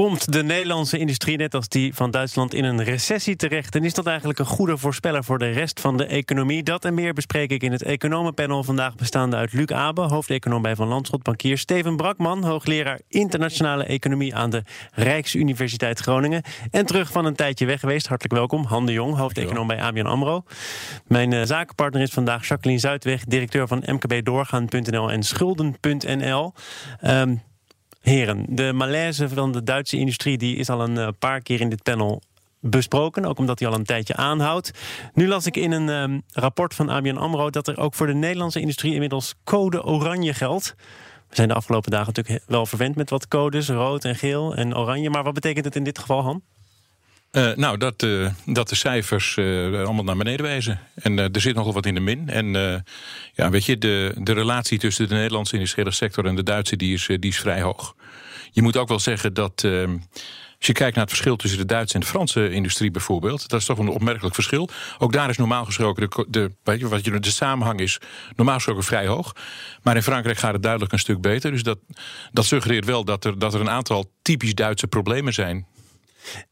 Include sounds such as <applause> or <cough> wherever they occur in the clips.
Komt de Nederlandse industrie, net als die van Duitsland, in een recessie terecht? En is dat eigenlijk een goede voorspeller voor de rest van de economie? Dat en meer bespreek ik in het economenpanel vandaag bestaande uit Luc Abe, hoofdeconoom bij Van Landschot, bankier Steven Brakman, hoogleraar internationale economie aan de Rijksuniversiteit Groningen. En terug van een tijdje weg geweest, hartelijk welkom, Han de Jong, hoofdeconoom bij ABN AMRO. Mijn uh, zakenpartner is vandaag Jacqueline Zuidweg, directeur van mkbdoorgaan.nl en schulden.nl. Heren, de malaise van de Duitse industrie die is al een eh, paar keer in dit panel besproken, ook omdat hij al een tijdje aanhoudt. Nu las ik in een um, rapport van ABN AMRO dat er ook voor de Nederlandse industrie inmiddels code oranje geldt. We zijn de afgelopen dagen natuurlijk wel verwend met wat codes, rood en geel en oranje. Maar wat betekent het in dit geval, Han? Uh, nou, dat, uh, dat de cijfers uh, allemaal naar beneden wijzen. En er zit nogal wat in de min. En ja, weet je, de, de relatie tussen de Nederlandse industriële sector en de Duitse, die is, die is vrij hoog. Je moet ook wel zeggen dat. Als je kijkt naar het verschil tussen de Duitse en de Franse industrie bijvoorbeeld, dat is toch een opmerkelijk verschil. Ook daar is normaal gesproken de, de, weet je, wat je, de samenhang is normaal gesproken vrij hoog. Maar in Frankrijk gaat het duidelijk een stuk beter. Dus dat, dat suggereert wel dat er, dat er een aantal typisch Duitse problemen zijn.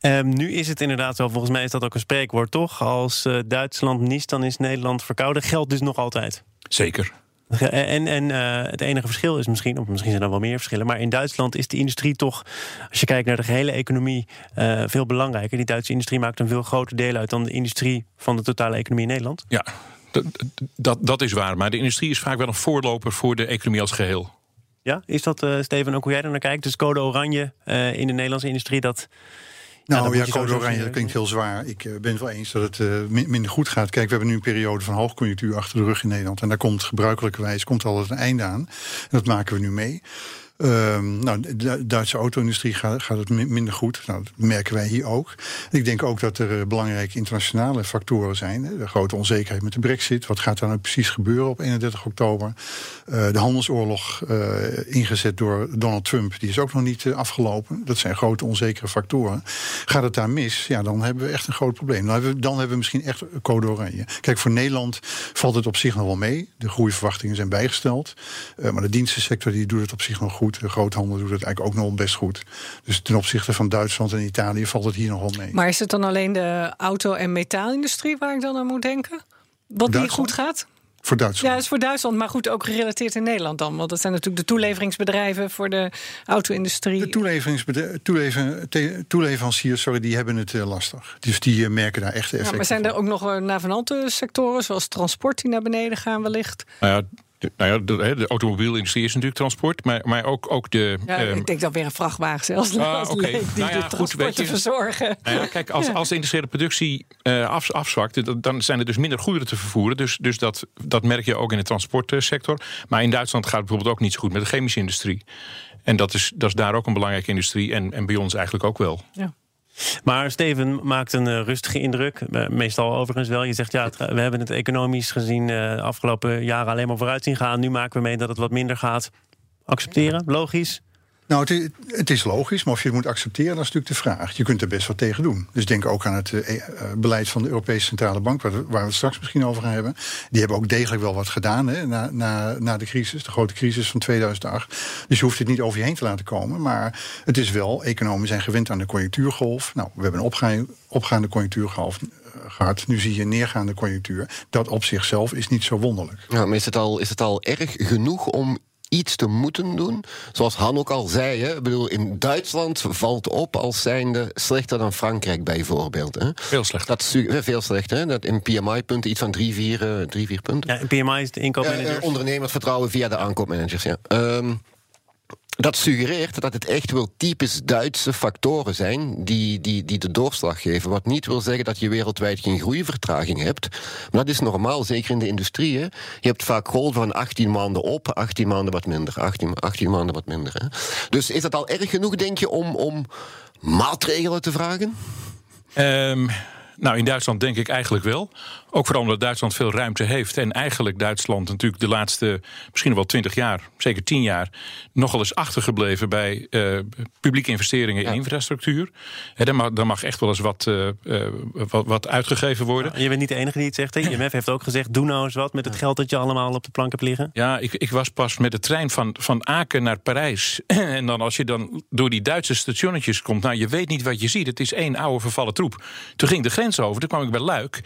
Um, nu is het inderdaad zo, volgens mij is dat ook een spreekwoord, toch? Als uh, Duitsland niest, dan is Nederland verkouden. Geldt dus nog altijd. Zeker. En, en uh, het enige verschil is misschien, of misschien zijn er wel meer verschillen, maar in Duitsland is de industrie toch, als je kijkt naar de gehele economie, uh, veel belangrijker. Die Duitse industrie maakt een veel groter deel uit dan de industrie van de totale economie in Nederland. Ja, dat, dat, dat is waar. Maar de industrie is vaak wel een voorloper voor de economie als geheel. Ja, is dat, uh, Steven, ook hoe jij er naar kijkt? Dus code oranje in de Nederlandse industrie, dat nou ja, code oranje, dat klinkt heel zwaar. Ik uh, ben het wel eens dat het uh, minder goed gaat. Kijk, we hebben nu een periode van hoogconjunctuur achter de rug in Nederland. En daar komt gebruikelijkerwijs komt altijd een einde aan. En dat maken we nu mee. Um, nou, de Duitse auto-industrie gaat, gaat, het minder goed. Nou, dat merken wij hier ook. Ik denk ook dat er uh, belangrijke internationale factoren zijn. De grote onzekerheid met de brexit. Wat gaat daar nou precies gebeuren op 31 oktober? Uh, de handelsoorlog uh, ingezet door Donald Trump, die is ook nog niet afgelopen. Dat zijn grote onzekere factoren. Gaat het daar mis, ja, dan hebben we echt een groot probleem. Dan hebben we, dan hebben we misschien echt code oranje. Kijk, voor Nederland valt het op zich nog wel mee. De groeiverwachtingen zijn bijgesteld. maar de dienstensector die doet het op zich nog goed. De groothandel doet het eigenlijk ook nog best goed. Dus ten opzichte van Duitsland en Italië valt het hier nogal mee. Maar is het dan alleen de auto- en metaalindustrie waar ik dan aan moet denken? Wat die goed gaat? Voor Duitsland? Ja, dat is voor Duitsland, maar goed, ook gerelateerd in Nederland dan. Want dat zijn natuurlijk de toeleveringsbedrijven voor de auto-industrie. De toelever, toeleveranciers, sorry, die hebben het uh, lastig. Dus die uh, merken daar echt effecten ja, Maar zijn er ook nog navenante sectoren, zoals transport, die naar beneden gaan wellicht? Nou ja, de, nou ja, de, de, automobielindustrie is natuurlijk transport, maar, maar ook, ook de. Ja, um, ik denk dat weer een vrachtwagen zelfs ah, als okay. die nou ja, de transport te verzorgen. Nou ja, kijk, als, als de industriële productie uh, af, afzwakt, dan zijn er dus minder goederen te vervoeren. Dus, dus dat, dat merk je ook in de transportsector. Maar in Duitsland gaat het bijvoorbeeld ook niet zo goed met de chemische industrie. En dat is, dat is daar ook een belangrijke industrie. En, en bij ons eigenlijk ook wel. Ja. Maar Steven maakt een uh, rustige indruk. Uh, meestal overigens wel. Je zegt ja, we hebben het economisch gezien uh, de afgelopen jaren alleen maar vooruit zien gaan. Nu maken we mee dat het wat minder gaat. Accepteren, logisch. Nou, het, is logisch, maar of je het moet accepteren, dat is natuurlijk de vraag. Je kunt er best wat tegen doen. Dus denk ook aan het uh, beleid van de Europese Centrale Bank, waar, waar, we het straks misschien over gaan hebben. Die hebben ook degelijk wel wat gedaan hè, na, na, na de crisis, de grote crisis van 2008. Dus je hoeft het niet over je heen te laten komen. Maar het is wel, economen zijn gewend aan de conjunctuurgolf. Nou, we hebben een opgaande, conjunctuurgolf uh, gehad. Nu zie je een neergaande conjunctuur. Dat op zichzelf is niet zo wonderlijk. Ja, maar is het al, is het al erg genoeg om iets te moeten doen. Zoals Han ook al zei, hè, ik bedoel, in Duitsland valt op als zijnde slechter dan Frankrijk bijvoorbeeld. Hè. Veel slechter. Dat is veel slechter. Hè. Dat in PMI-punten iets van drie, vier, uh, drie, vier punten. Ja, PMI is de inkoopmanagers. Uh, ondernemersvertrouwen via de aankoopmanagers, ja. Um, dat suggereert dat het echt wel typisch Duitse factoren zijn die, die, die de doorslag geven. Wat niet wil zeggen dat je wereldwijd geen groeivertraging hebt. Maar dat is normaal, zeker in de industrie. Hè. Je hebt vaak golven van 18 maanden op, 18 maanden wat minder. 18, 18 maanden wat minder. Hè. Dus is dat al erg genoeg, denk je, om, om maatregelen te vragen? Um, Nou, in Duitsland denk ik eigenlijk wel. Ook vooral omdat Duitsland veel ruimte heeft. En eigenlijk Duitsland natuurlijk de laatste misschien wel twintig jaar, zeker tien jaar, nogal eens achtergebleven bij uh, publieke investeringen in infrastructuur. He, daar, mag, daar mag echt wel eens wat, uh, wat, wat, uitgegeven worden. je bent niet de enige die het zegt. <laughs> IMF heeft ook gezegd: doe nou eens wat met het geld dat je allemaal op de plank hebt liggen. Ja, ik, ik was pas met de trein van, van Aken naar Parijs. <clears throat> en dan als je dan door die Duitse stationnetjes komt, nou je weet niet wat je ziet. Het is één oude vervallen troep. Toen ging de grens over, toen kwam ik bij Luik.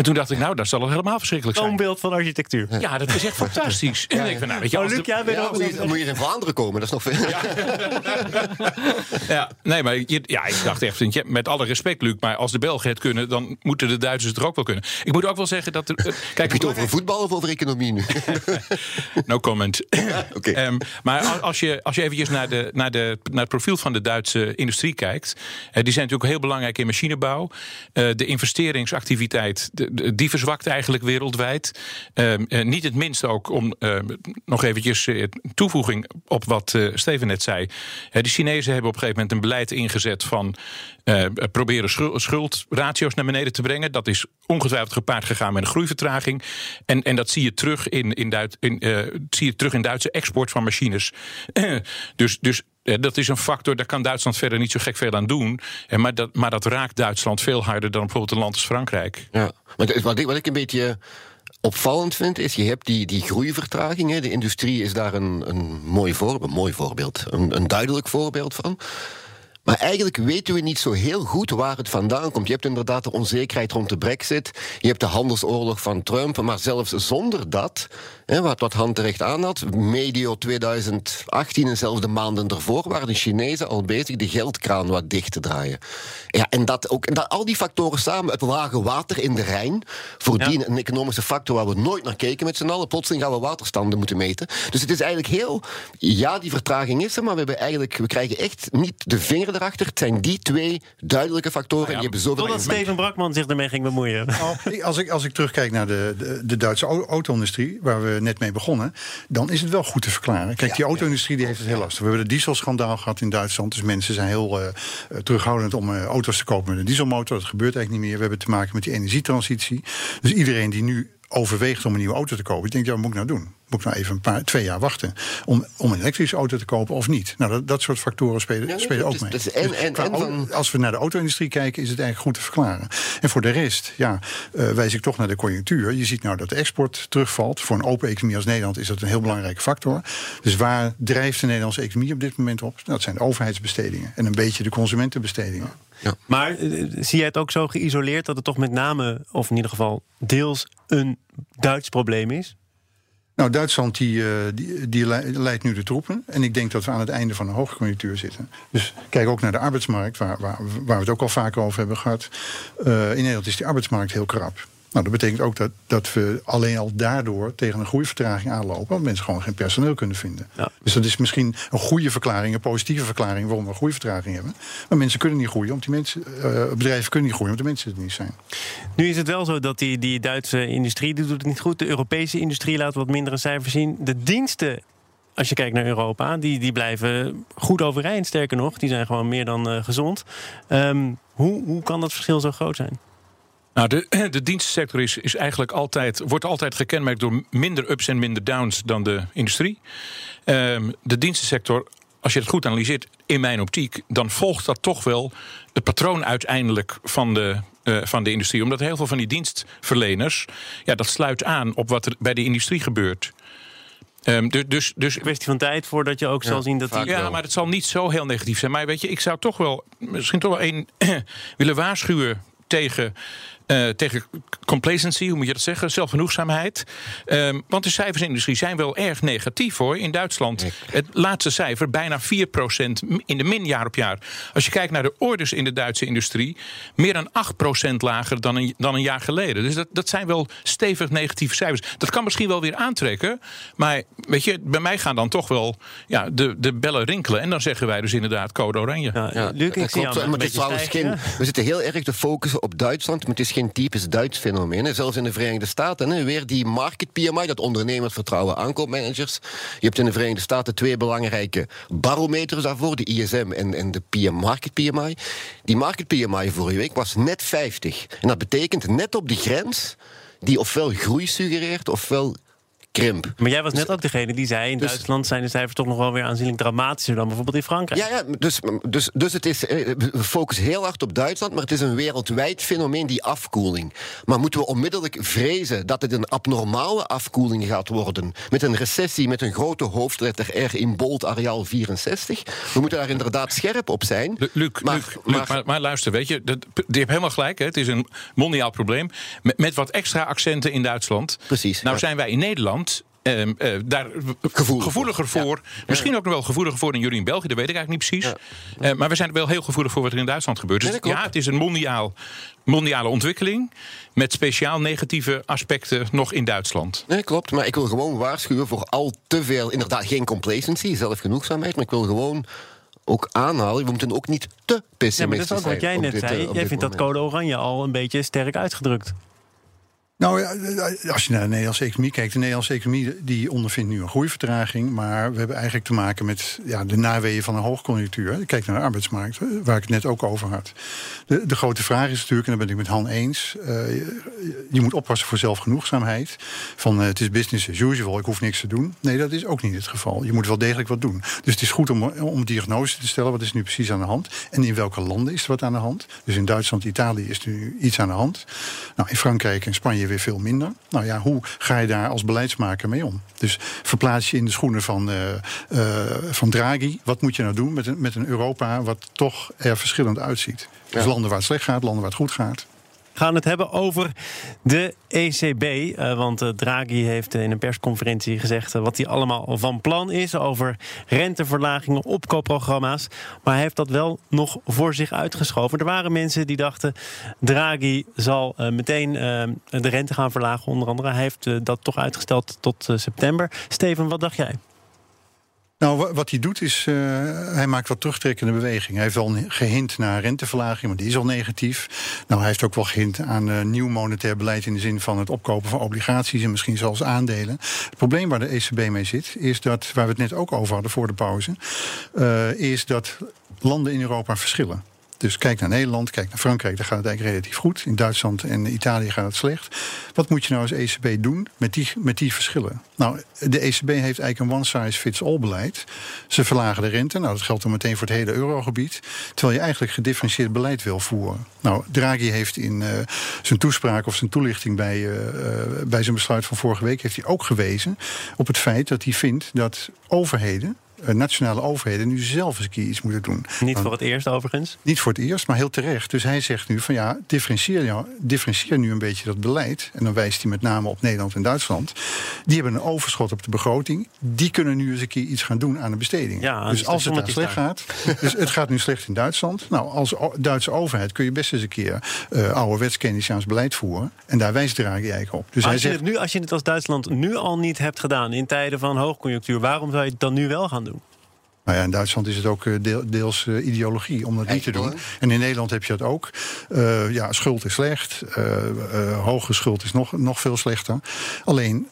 En toen dacht ik, nou, dat zal het helemaal verschrikkelijk zijn. Beeld van architectuur. Ja, dat is echt <laughs> fantastisch. En ik van, nou, weet je, oh, Luc, jij bent ook moet, je, moet je in Vlaanderen komen, dat is nog veel. Ja, <laughs> ja nee, maar je, ja, ik dacht echt, met alle respect, Luc, maar als de Belgen het kunnen, dan moeten de Duitsers het er ook wel kunnen. Ik moet ook wel zeggen dat. Er, kijk, Heb je het over voetbal of over economie nu? <laughs> no comment. Okay. Um, maar als je, als je eventjes naar, de, naar, de, naar het profiel van de Duitse industrie kijkt, uh, die zijn natuurlijk heel belangrijk in machinebouw. Uh, de investeringsactiviteit, de, die verzwakt eigenlijk wereldwijd. Uh, niet het minst ook om nog eventjes toevoeging op wat Steven net zei. de Chinezen hebben op een gegeven moment een beleid ingezet van proberen schuldratio's naar beneden te brengen. Dat is ongetwijfeld gepaard gegaan met een groeivertraging. En, en dat zie je terug in, in, Duit, in, zie je terug in Duitse export van machines. <clears throat> dus, dus dat is een factor, daar kan Duitsland verder niet zo gek veel aan doen. Maar dat, maar dat raakt Duitsland veel harder dan bijvoorbeeld een land als Frankrijk. Ja, maar wat ik, wat ik een beetje opvallend vind, is je hebt die, die. De industrie is daar een, een, mooi, voorbeeld, mooi voorbeeld, een, een duidelijk voorbeeld van. Maar eigenlijk weten we niet zo heel goed waar het vandaan komt. Je hebt inderdaad de onzekerheid rond de brexit. Je hebt de handelsoorlog van Trump. Maar zelfs zonder dat, hè, wat, wat Han terecht aan had... medio 2018 en zelfs de maanden ervoor... waren de Chinezen al bezig de geldkraan wat dicht te draaien. Ja, en, dat ook, en dat, al die factoren samen, het lage water in de Rijn... voordien een economische factor waar we nooit naar keken met z'n allen. Plotseling gaan we waterstanden moeten meten. Dus het is eigenlijk heel... Ja, die vertraging is er, maar we, hebben eigenlijk, we krijgen echt niet de vinger erachter. Het zijn die twee duidelijke factoren. Nou ja, die hebben Totdat Steven Brakman zich ermee ging bemoeien. Nou, als, ik, als ik terugkijk naar de, de, de Duitse auto-industrie, waar we net mee begonnen, dan is het wel goed te verklaren. Kijk, die auto-industrie die heeft het heel lastig. We hebben de dieselschandaal gehad in Duitsland. Dus mensen zijn heel uh, terughoudend om uh, auto's te kopen met een dieselmotor. Dat gebeurt eigenlijk niet meer. We hebben te maken met die energietransitie. Dus iedereen die nu overweegt om een nieuwe auto te kopen, ik denk, ja, wat moet ik nou doen? Moet ik nou even een paar, twee jaar wachten om, om een elektrische auto te kopen of niet? Nou, dat, dat soort factoren spelen, spelen ook mee. Dus en, en, en Als we naar de auto-industrie kijken, is het eigenlijk goed te verklaren. En voor de rest, ja, uh, wijs ik toch naar de conjunctuur. Je ziet nou dat de export terugvalt. Voor een open economie als Nederland is dat een heel belangrijke factor. Dus waar drijft de Nederlandse economie op dit moment op? Dat zijn de overheidsbestedingen en een beetje de consumentenbestedingen. Ja. Maar uh, zie jij het ook zo geïsoleerd dat het toch met name, of in ieder geval deels, een Duits probleem is? Nou, Duitsland die, uh, die, die, leidt nu de troepen. En ik denk dat we aan het einde van een hoogconjunctuur zitten. Dus kijk ook naar de arbeidsmarkt, waar, waar, waar we het ook al vaker over hebben gehad. Uh, in Nederland is die arbeidsmarkt heel krap. Nou, dat betekent ook dat, dat we alleen al daardoor tegen een groeivertraging aanlopen. Want mensen gewoon geen personeel kunnen vinden. Dus dat is misschien een goede verklaring, een positieve verklaring waarom we een groeivertraging hebben. Maar mensen kunnen niet groeien, omdat die mensen, uh, bedrijven kunnen niet groeien, omdat de mensen het niet zijn. Nu is het wel zo dat die, die Duitse industrie die doet het niet goed. De Europese industrie laat wat mindere cijfers zien. De diensten als je kijkt naar Europa, die, die blijven goed overeind. Sterker nog, die zijn gewoon meer dan uh, gezond. Um, hoe, hoe kan dat verschil zo groot zijn? Nou, de, <clears throat> de dienstensector is, is eigenlijk altijd, wordt altijd gekenmerkt door minder ups en minder downs dan de industrie. Um, de dienstensector, als je het goed analyseert, in mijn optiek, dan volgt dat toch wel het patroon uiteindelijk van de, uh, van de industrie. Omdat heel veel van die dienstverleners, ja, dat sluit aan op wat er bij de industrie gebeurt. Um, dus, dus, dus, een kwestie van tijd voordat je ook ja, zal zien dat die. Ja, maar het zal niet zo heel negatief zijn. Maar weet je, ik zou toch wel misschien toch wel één <clears throat> willen waarschuwen tegen uh, tegen complacency, hoe moet je dat zeggen? Zelfgenoegzaamheid. Um, want de cijfers in de industrie zijn wel erg negatief hoor. In Duitsland, het laatste cijfer, bijna 4% in de min jaar op jaar. Als je kijkt naar de orders in de Duitse industrie, meer dan 8% lager dan een, dan een jaar geleden. Dus dat, dat zijn wel stevig negatieve cijfers. Dat kan misschien wel weer aantrekken. Maar weet je, bij mij gaan dan toch wel ja, de, de bellen rinkelen. En dan zeggen wij dus inderdaad code oranje. Ja, ja, Luc, ik zie maar het is trouwens geen, We zitten heel erg te focussen op Duitsland. Maar het is geen geen typisch Duits fenomeen. Zelfs in de Verenigde Staten, hè, weer die market PMI, dat ondernemersvertrouwen aankoopmanagers. Je hebt in de Verenigde Staten twee belangrijke barometers daarvoor, de ISM en, en de PM Market PMI. Die market PMI vorige week was net 50. En dat betekent net op de grens die ofwel groei suggereert ofwel krimp. Maar jij was net ook degene die zei... in dus, Duitsland zijn de cijfers toch nog wel weer aanzienlijk dramatischer... dan bijvoorbeeld in Frankrijk. Ja, ja dus, dus, dus het is, eh, we focussen heel hard op Duitsland... maar het is een wereldwijd fenomeen, die afkoeling. Maar moeten we onmiddellijk vrezen dat het een abnormale afkoeling gaat worden... met een recessie met een grote hoofdletter R in bold areaal 64? We moeten daar inderdaad scherp op zijn. Luc, maar, maar, maar, luister, weet je, dat, je hebt helemaal gelijk. Hè, het is een mondiaal probleem. Met, met wat extra accenten in Duitsland. Precies. Nou zijn wij in Nederland Ehm, eh, daar gevoeliger voor. Misschien ook nog wel gevoeliger voor dan jullie in België, dat weet ik eigenlijk niet precies. Uh, maar we zijn wel heel gevoelig voor wat er in Duitsland gebeurt. Dus ja, het is een mondiaal, mondiale ontwikkeling. Met speciaal negatieve aspecten nog in Duitsland. Nee, klopt. Maar ik wil gewoon waarschuwen voor al te veel, inderdaad, geen complacency, zelfgenoegzaamheid. Maar ik wil gewoon ook aanhalen. We moeten ook niet te pessimistisch zijn. Ja, maar dat is ook wat jij net zei. Jij vindt dat code oranje al een beetje sterk uitgedrukt. Nou ja, als je naar de Nederlandse economie kijkt, de Nederlandse economie die ondervindt nu een groeivertraging. Maar we hebben eigenlijk te maken met ja, de naweeën van een hoogconjunctuur. Kijk naar de arbeidsmarkt, waar ik het net ook over had. De, de grote vraag is natuurlijk, en daar ben ik met Han eens. Uh, je, moet oppassen voor zelfgenoegzaamheid. Van uh, het is business as usual, ik hoef niks te doen. Nee, dat is ook niet het geval. Je moet wel degelijk wat doen. Dus het is goed om, om diagnose te stellen. Wat is nu precies aan de hand? En in welke landen is er wat aan de hand? Dus in Duitsland, Italië is er nu iets aan de hand. Nou, in Frankrijk en Spanje weer veel minder. Nou ja, hoe ga je daar als beleidsmaker mee om? Dus verplaats je in de schoenen van, uh, uh, van Draghi. Wat moet je nou doen met een, met een Europa wat toch er verschillend uitziet? Dus landen waar het slecht gaat, landen waar het goed gaat gaan het hebben over de ECB. Uh, want uh, Draghi heeft in een persconferentie gezegd wat hij allemaal van plan is over renteverlagingen, opkoopprogramma's. Maar hij heeft dat wel nog voor zich uitgeschoven. Er waren mensen die dachten: Draghi zal meteen de rente gaan verlagen, onder andere. Hij heeft dat toch uitgesteld tot september. Steven, wat dacht jij? Nou, wat hij doet is, uh, hij maakt wat terugtrekkende bewegingen. Hij heeft al gehint naar renteverlaging, maar die is al negatief. Nou, hij heeft ook wel gehint aan uh, nieuw monetair beleid... in de zin van het opkopen van obligaties en misschien zelfs aandelen. Het probleem waar de ECB mee zit, is dat, waar we het net ook over hadden voor de pauze... Uh, is dat landen in Europa verschillen. Dus kijk naar Nederland, kijk naar Frankrijk, daar gaat het eigenlijk relatief goed. In Duitsland en Italië gaat het slecht. Wat moet je nou als ECB doen met die, met die verschillen? Nou, de ECB heeft eigenlijk een one-size-fits-all beleid. Ze verlagen de rente, nou dat geldt dan meteen voor het hele eurogebied. Terwijl je eigenlijk gedifferentieerd beleid wil voeren. Nou, Draghi heeft in uh, zijn toespraak of zijn toelichting bij, uh, uh, bij zijn besluit van vorige week... heeft hij ook gewezen op het feit dat hij vindt dat overheden eh, nationale overheden nu zelf eens een keer iets moeten doen. Niet voor het eerst overigens? Niet voor het eerst, maar heel terecht. Dus hij zegt nu van ja, differentieer, differentieer nu een beetje dat beleid. En dan wijst hij met name op Nederland en Duitsland. Die hebben een overschot op de begroting. Die kunnen nu eens een keer iets gaan doen aan de besteding. Ja, dus, dus als het daar slecht gaat. Dus het gaat nu slecht in Duitsland. Nou, als Duitse overheid kun je best eens een keer uh, ouderwets Keynesiaans beleid voeren. En daar wijst Draghi eigenlijk op. Dus hij als, je zegt, het nu, als je het als Duitsland nu al niet hebt gedaan in tijden van hoogconjunctuur, waarom zou je het dan nu wel gaan doen? Nou ja, in Duitsland is het ook eh, deels uh, ideologie om dat niet te doen. En in Nederland heb je dat ook. Uh, ja, schuld is slecht. hoge schuld is nog, nog veel slechter. Alleen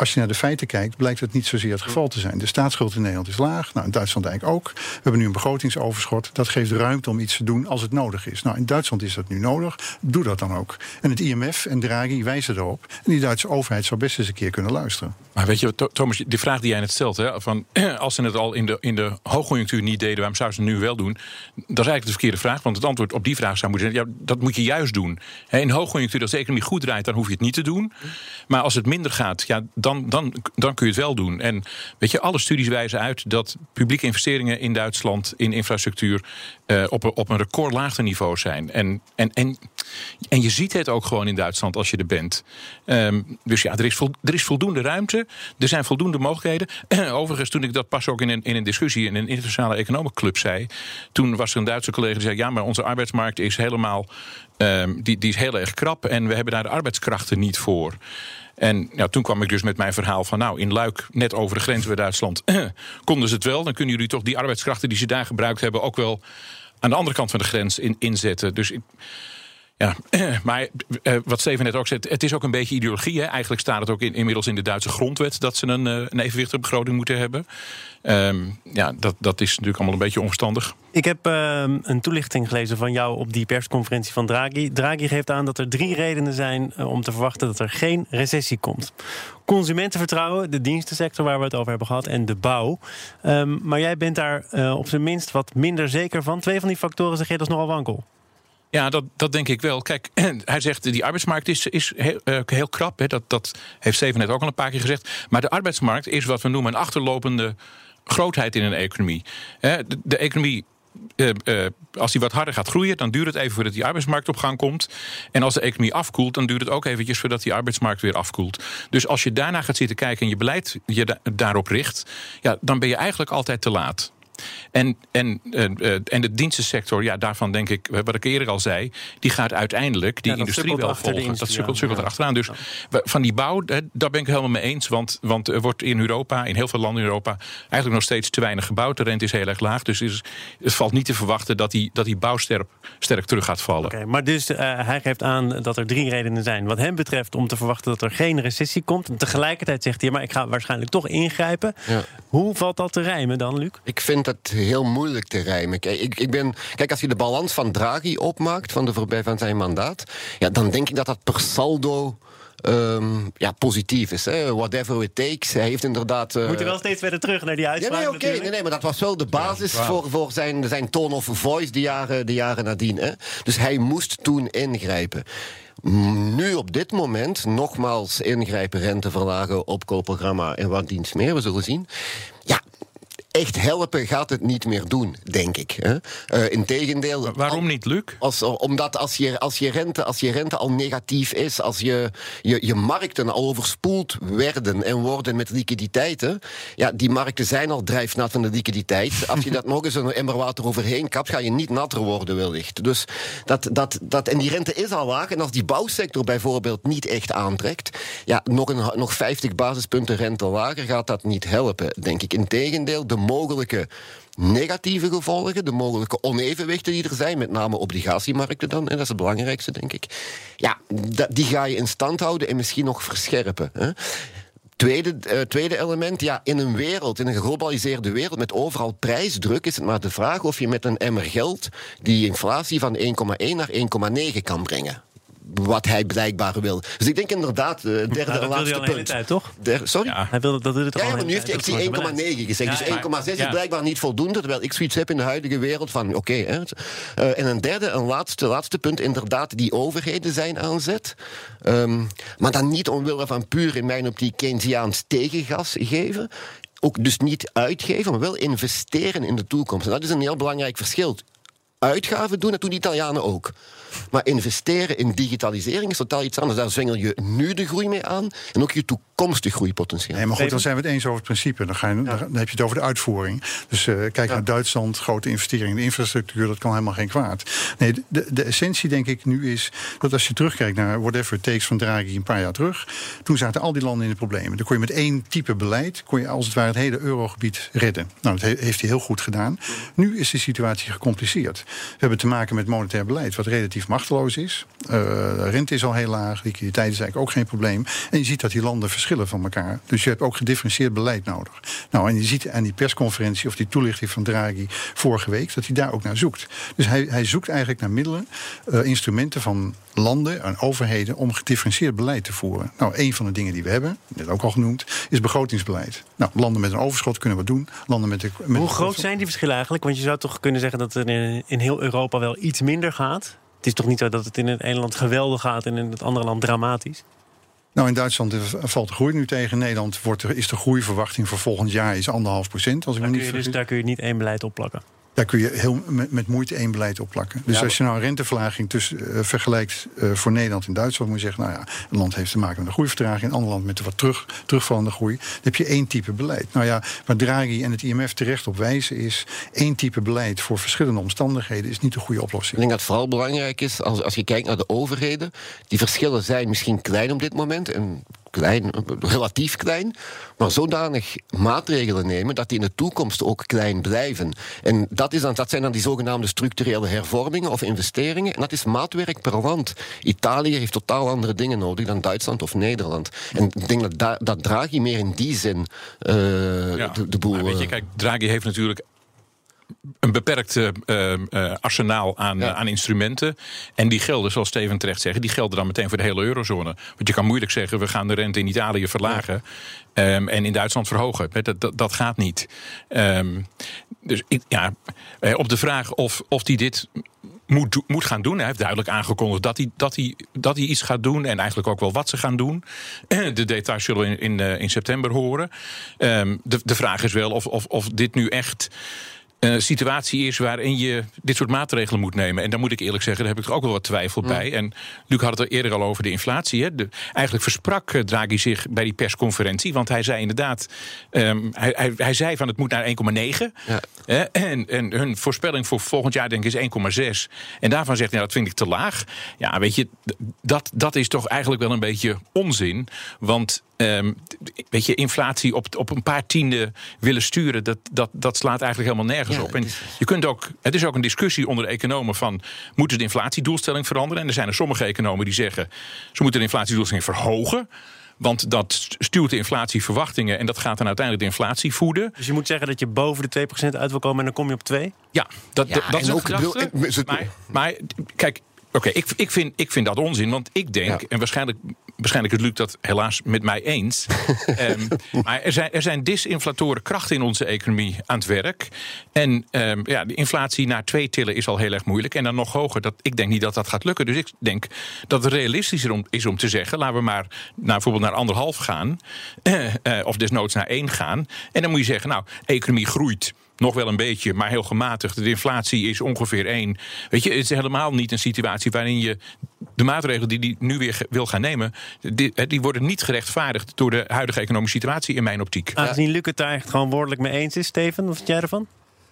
als je naar de feiten kijkt, blijkt het niet zozeer het geval te zijn. De staatsschuld in Nederland is laag. Nou, in Duitsland eigenlijk ook. We hebben nu een begrotingsoverschot. Dat geeft ruimte om iets te doen als het nodig is. Nou, in Duitsland is dat nu nodig. Doe dat dan ook. En het IMF en Draghi wijzen erop. En die Duitse overheid zou best eens een keer kunnen luisteren. Maar weet je, Thomas, die vraag die jij net stelt, hè, van <clears throat> als ze het al in de, in de hoogconjunctuur niet deden, waarom zouden ze het nu wel doen? Dat is eigenlijk de verkeerde vraag, want het antwoord op die vraag zou moeten zijn: ja, dat moet je juist doen. In hoogconjunctuur, als de economie goed draait, dan hoef je het niet te doen. Maar als het minder gaat, ja, dan, dan, dan kun je het wel doen. En weet je, alle studies wijzen uit dat publieke investeringen in Duitsland in infrastructuur uh, op, op een niveau zijn. En, en, en, en je ziet het ook gewoon in Duitsland als je er bent. Um, dus ja, er is, er is voldoende ruimte. Er zijn voldoende mogelijkheden. <clears throat> Overigens, toen ik dat pas ook in een, in een discussie in een internationale economenclub zei. Toen was er een Duitse collega die zei: Ja, maar onze arbeidsmarkt is helemaal. Um, die, die is heel erg krap en we hebben daar de arbeidskrachten niet voor. En ja, toen kwam ik dus met mijn verhaal van... nou, in Luik, net over de grens bij Duitsland... <clears throat> konden ze het wel. Dan kunnen jullie toch die arbeidskrachten die ze daar gebruikt hebben... ook wel aan de andere kant van de grens in, inzetten. Dus ik, Ja, <clears throat> maar uh, wat Steven net ook zei, het is ook een beetje ideologie. Hè? Eigenlijk staat het ook in, inmiddels in de Duitse grondwet dat ze een, uh, een evenwichtige begroting moeten hebben. Um, ja, dat, dat is natuurlijk allemaal een beetje onverstandig. Ik heb uh, een toelichting gelezen van jou op die persconferentie van Draghi. Draghi geeft aan dat er drie redenen zijn uh, om te verwachten dat er geen recessie komt. Consumentenvertrouwen, de dienstensector waar we het over hebben gehad en de bouw. Um, maar jij bent daar op zijn minst wat minder zeker van. Twee van die factoren zeg je dat is nogal wankel. Ja, dat, dat denk ik wel. Kijk, <clears throat> hij zegt die arbeidsmarkt is, is heel, uh, heel krap. Hè. Dat, dat heeft Steven net ook al een paar keer gezegd. Maar de arbeidsmarkt is wat we noemen een achterlopende grootheid in een economie. De, economie uh, uh, als die wat harder gaat groeien, dan duurt het even voordat die arbeidsmarkt op gang komt. En als de economie afkoelt, dan duurt het ook eventjes voordat die arbeidsmarkt weer afkoelt. Dus als je daarna gaat zitten kijken en je beleid je da daarop richt, ja, dan ben je eigenlijk altijd te laat. En, en, uh, en de dienstensector, ja, daarvan denk ik, wat ik eerder al zei, die gaat uiteindelijk die ja, industrie wel volgen. Dat sukkelt, sukkelt ja. erachteraan. Dus van die bouw, daar ben ik helemaal mee eens. Want, want er wordt in Europa, in heel veel landen in Europa, eigenlijk nog steeds te weinig gebouwd. De rente is heel erg laag. Dus is, het valt niet te verwachten dat die, dat die bouw sterk, sterk terug gaat vallen. Okay, maar dus uh, hij geeft aan dat er drie redenen zijn. Wat hem betreft om te verwachten dat er geen recessie komt. En tegelijkertijd zegt hij, maar ik ga waarschijnlijk toch ingrijpen. Ja. Hoe valt dat te rijmen dan, Luc? Ik vind dat heel moeilijk te rijmen. Kijk, ik, ik ben, kijk, als je de balans van Draghi opmaakt van, de voorbij van zijn mandaat, ja, dan denk ik dat dat per saldo. Um, ja, positief is. Hè? Whatever it takes. Hij heeft inderdaad. Uh... Moet je wel steeds verder terug naar die uitspraak. Ja, nee, oké. Okay, nee, nee, maar dat was wel de basis ja, voor, voor zijn, zijn tone of voice de jaren, de jaren nadien. Hè? Dus hij moest toen ingrijpen. Nu op dit moment, nogmaals ingrijpen, rente verlagen, opkoopprogramma en wat dienst meer, we zullen zien. Echt helpen gaat het niet meer doen, denk ik. Hè? Uh, Integendeel. Waarom niet, Luc? Als, omdat als je, als, je rente, als je rente al negatief is, als je, je, je markten al overspoeld werden en worden met liquiditeiten. Ja, die markten zijn al drijfnat van de liquiditeit. <laughs> Als je dat nog eens een emmer water overheen kapt, ga je niet natter worden, wellicht. Dus dat, dat, dat, en die rente is al laag. En als die bouwsector bijvoorbeeld niet echt aantrekt, ja, nog, een, nog 50 basispunten rente lager gaat dat niet helpen, denk ik. Integendeel, de mogelijke negatieve gevolgen, de mogelijke onevenwichten die er zijn, met name obligatiemarkten dan, en dat is het belangrijkste, denk ik. Ja, die ga je in stand houden en misschien nog verscherpen. Hè. Tweede, uh, tweede element, ja, in een wereld, in een geglobaliseerde wereld met overal prijsdruk, is het maar de vraag of je met een emmer geld die inflatie van 1,1 naar 1,9 kan brengen wat hij blijkbaar wil. Dus ik denk inderdaad, uh, derde nou, en laatste punt. punt. Tijd, toch? Der, sorry? Ja, hij wilde, dat doet het ja, ja, maar nu heeft hij, heeft 1,9 gezegd. Ja, dus 1,6 ja. is blijkbaar niet voldoende, terwijl ik zoiets heb in de huidige wereld van oké. Okay, uh, en een derde en laatste, laatste punt, inderdaad, die overheden zijn aan zet. Um, maar dan niet omwille van puur in mijn optiek Keynesiaans tegengas geven ook dus niet uitgeven, maar wel investeren in de toekomst. En dat is een heel belangrijk verschil. Uitgaven doen, dat doen de Italianen ook. Maar investeren in digitalisering is totaal iets anders. Daar zwengel je nu de groei mee aan en ook je toekomstig groeipotentieel. Nee, maar goed, dan zijn we het eens over het principe. Dan, ga je, ja. dan heb je het over de uitvoering. Dus uh, kijk ja. naar Duitsland, grote investeringen in de infrastructuur, dat kan helemaal geen kwaad. Nee, de, de, essentie denk ik nu is dat als je terugkijkt naar whatever it takes van Draghi een paar jaar terug, toen zaten al die landen in de problemen. Dan kon je met één type beleid, kon je als het ware het hele eurogebied redden. Nou, dat heeft hij heel goed gedaan. Nu is de situatie gecompliceerd. We hebben te maken met monetair beleid, wat relatief machteloos is. Uh, de rente is al heel laag, liquiditeit is eigenlijk ook geen probleem. En je ziet dat die landen verschillen van elkaar. Dus je hebt ook gedifferentieerd beleid nodig. Nou, en je ziet aan die persconferentie of die toelichting van Draghi vorige week dat hij daar ook naar zoekt. Dus hij, hij zoekt eigenlijk naar middelen, uh, instrumenten van landen en overheden om gedifferentieerd beleid te voeren. Nou, een van de dingen die we hebben, net ook al genoemd, is begrotingsbeleid. Nou, landen met een overschot kunnen wat doen. Landen met, de, met Hoe groot zijn die verschillen eigenlijk? Want je zou toch kunnen zeggen dat in, in heel Europa wel iets minder gaat. Het is toch niet zo dat het in het ene land geweldig gaat en in het andere land dramatisch? Nou, in Duitsland valt de groei nu tegen. In Nederland wordt er, is de groeiverwachting voor volgend jaar is anderhalf procent. Als ik daar me niet kun je, dus, daar kun je niet één beleid op plakken. Daar kun je heel met, met moeite één beleid op plakken. Dus ja, als je nou een renteverlaging tussen, uh, vergelijkt uh, voor Nederland en Duitsland, moet je zeggen, nou ja, een land heeft te maken met een groeivertraging, een ander land met een wat terug, terugvallende groei. Dan heb je één type beleid. Nou ja, waar Draghi en het IMF terecht op wijzen is, één type beleid voor verschillende omstandigheden is niet de goede oplossing. Ik denk dat het vooral belangrijk is, als, als je kijkt naar de overheden, die verschillen zijn misschien klein op dit moment. En klein, relatief klein, maar zodanig maatregelen nemen dat die in de toekomst ook klein blijven. En dat, is dan, dat zijn dan die zogenaamde structurele hervormingen of investeringen. En dat is maatwerk per land. Italië heeft totaal andere dingen nodig dan Duitsland of Nederland. En ik denk dat, dat Draghi meer in die zin uh, de, de, boel. weet je, kijk, Draghi heeft natuurlijk een beperkt uh, arsenaal aan, aan instrumenten. En die gelden, zoals Steven terecht zegt, die gelden dan meteen voor de hele eurozone. Want je kan moeilijk zeggen, we gaan de rente in Italië verlagen. Um, en in Duitsland verhogen. Dat, dat, dat gaat niet. Um, dus ja, op de vraag of, of die dit moet, moet gaan doen. Hij heeft duidelijk aangekondigd dat hij, dat, hij, dat hij iets gaat doen. En eigenlijk ook wel wat ze gaan doen. <clears throat> De details zullen we in, in, in september horen. Um, de, de vraag is wel of, of, of dit nu echt een situatie is waarin je dit soort maatregelen moet nemen. En daar moet ik eerlijk zeggen, daar heb ik er ook wel wat twijfel bij. En Luc had het er eerder al over de inflatie. Hè. De, eigenlijk versprak eh, Draghi zich bij die persconferentie. Want hij zei inderdaad, um, hij, hij, hij, zei van het moet naar 1,9. Ja. En, en hun voorspelling voor volgend jaar denk ik is 1,6. En daarvan zegt hij, nou, dat vind ik te laag. Ja, weet je, dat, dat is toch eigenlijk wel een beetje onzin. Want Um, weet je, inflatie op, op een paar tienden willen sturen, dat, dat, dat slaat eigenlijk helemaal nergens op. En je kunt ook, het is ook een discussie onder de economen van moeten de inflatiedoelstelling veranderen? En er zijn er sommige economen die zeggen ze moeten de inflatiedoelstelling verhogen. Want dat stuurt de inflatieverwachtingen en dat gaat dan uiteindelijk de inflatie voeden. Dus je moet zeggen dat je boven de 2% uit wil komen en dan kom je op 2? Ja, dat, dat is ook een Maar, maar kijk, Oké, ik, ik, vind, ik vind dat onzin, want ik denk, en waarschijnlijk, waarschijnlijk is Luc dat helaas met mij eens. um, <laughs> maar er zijn, er zijn disinflatoren krachten in onze economie aan het werk. En um, ja, de inflatie naar twee tillen is al heel erg moeilijk. En dan nog hoger. Dat, ik denk niet dat dat gaat lukken. Dus ik denk dat het realistischer om, is om te zeggen: laten we maar naar, bijvoorbeeld naar anderhalf gaan. Uh, <clears throat> uh, of desnoods naar één gaan. En dan moet je zeggen: nou, economie groeit nog wel een beetje, maar heel gematigd. De inflatie is ongeveer één. Weet je, het is helemaal niet een situatie waarin je de maatregelen die hij nu weer wil gaan nemen, die, die, worden niet gerechtvaardigd door de huidige economische situatie in mijn optiek. Aangezien Luc het daar echt gewoon woordelijk mee eens is, Steven, wat vind jij ervan?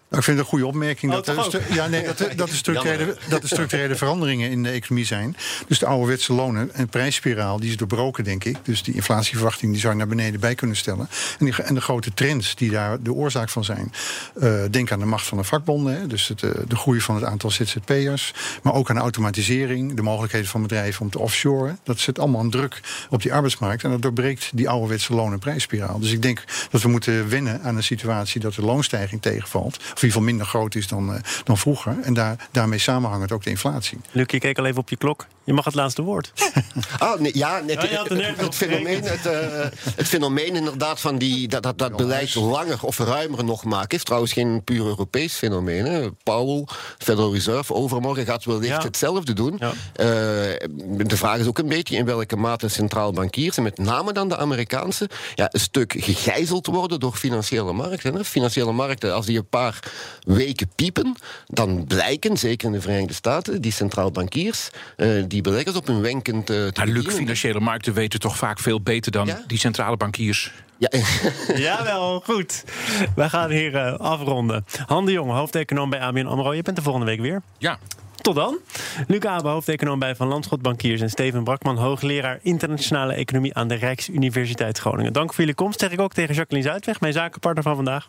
Nou, ik vind het een goede opmerking oh, dat, er, ja, nee, dat, dat, er <laughs> structurele, dat er structurele veranderingen in de economie zijn. Dus de ouderwetse lonen en prijsspiraal die is doorbroken, denk ik. Dus die inflatieverwachting die zou je naar beneden bij kunnen stellen. En, die, en de grote trends die daar de oorzaak van zijn. Uh, denk aan de macht van de vakbonden, hè, dus het, uh, de groei van het aantal ZZP'ers. Maar ook aan automatisering, de mogelijkheden van bedrijven om te offshoren. Dat zet allemaal een druk op die arbeidsmarkt. En dat doorbreekt die ouderwetse lonen en prijsspiraal. Dus ik denk dat we moeten wennen aan een situatie dat de loonstijging tegenvalt geval minder groot is dan, uh, dan vroeger. En daar, daarmee samenhangt ook de inflatie. Luc, je keek al even op je klok. Je mag het laatste woord. <laughs> oh, nee, ja, net, ja, het, het, fenomeen, het, uh, het fenomeen inderdaad van die, dat, dat, dat beleid langer of ruimer nog maken... is trouwens geen puur Europees fenomeen. Hè. Powell, Federal Reserve, overmorgen gaat wellicht ja. hetzelfde doen. Ja. Uh, de vraag is ook een beetje in welke mate centraal bankiers... en met name dan de Amerikaanse... Ja, een stuk gegijzeld worden door financiële markten. Hè. Financiële markten, als die een paar weken piepen... dan blijken, zeker in de Verenigde Staten, die centraal bankiers... Uh, die beleggers op hun wenken te, te Luc, financiële markten weten toch vaak veel beter dan ja? die centrale bankiers. Ja. <laughs> Jawel, goed. We gaan hier uh, afronden. Han de Jong, hoofdeconoom bij ABN AMRO. Je bent er volgende week weer. Ja. Tot dan. Luc Abe, hoofdeconoom bij Van Landschot Bankiers... en Steven Brakman, hoogleraar internationale economie... aan de Rijksuniversiteit Groningen. Dank voor jullie komst, zeg ik ook tegen Jacqueline Zuidweg... mijn zakenpartner van vandaag.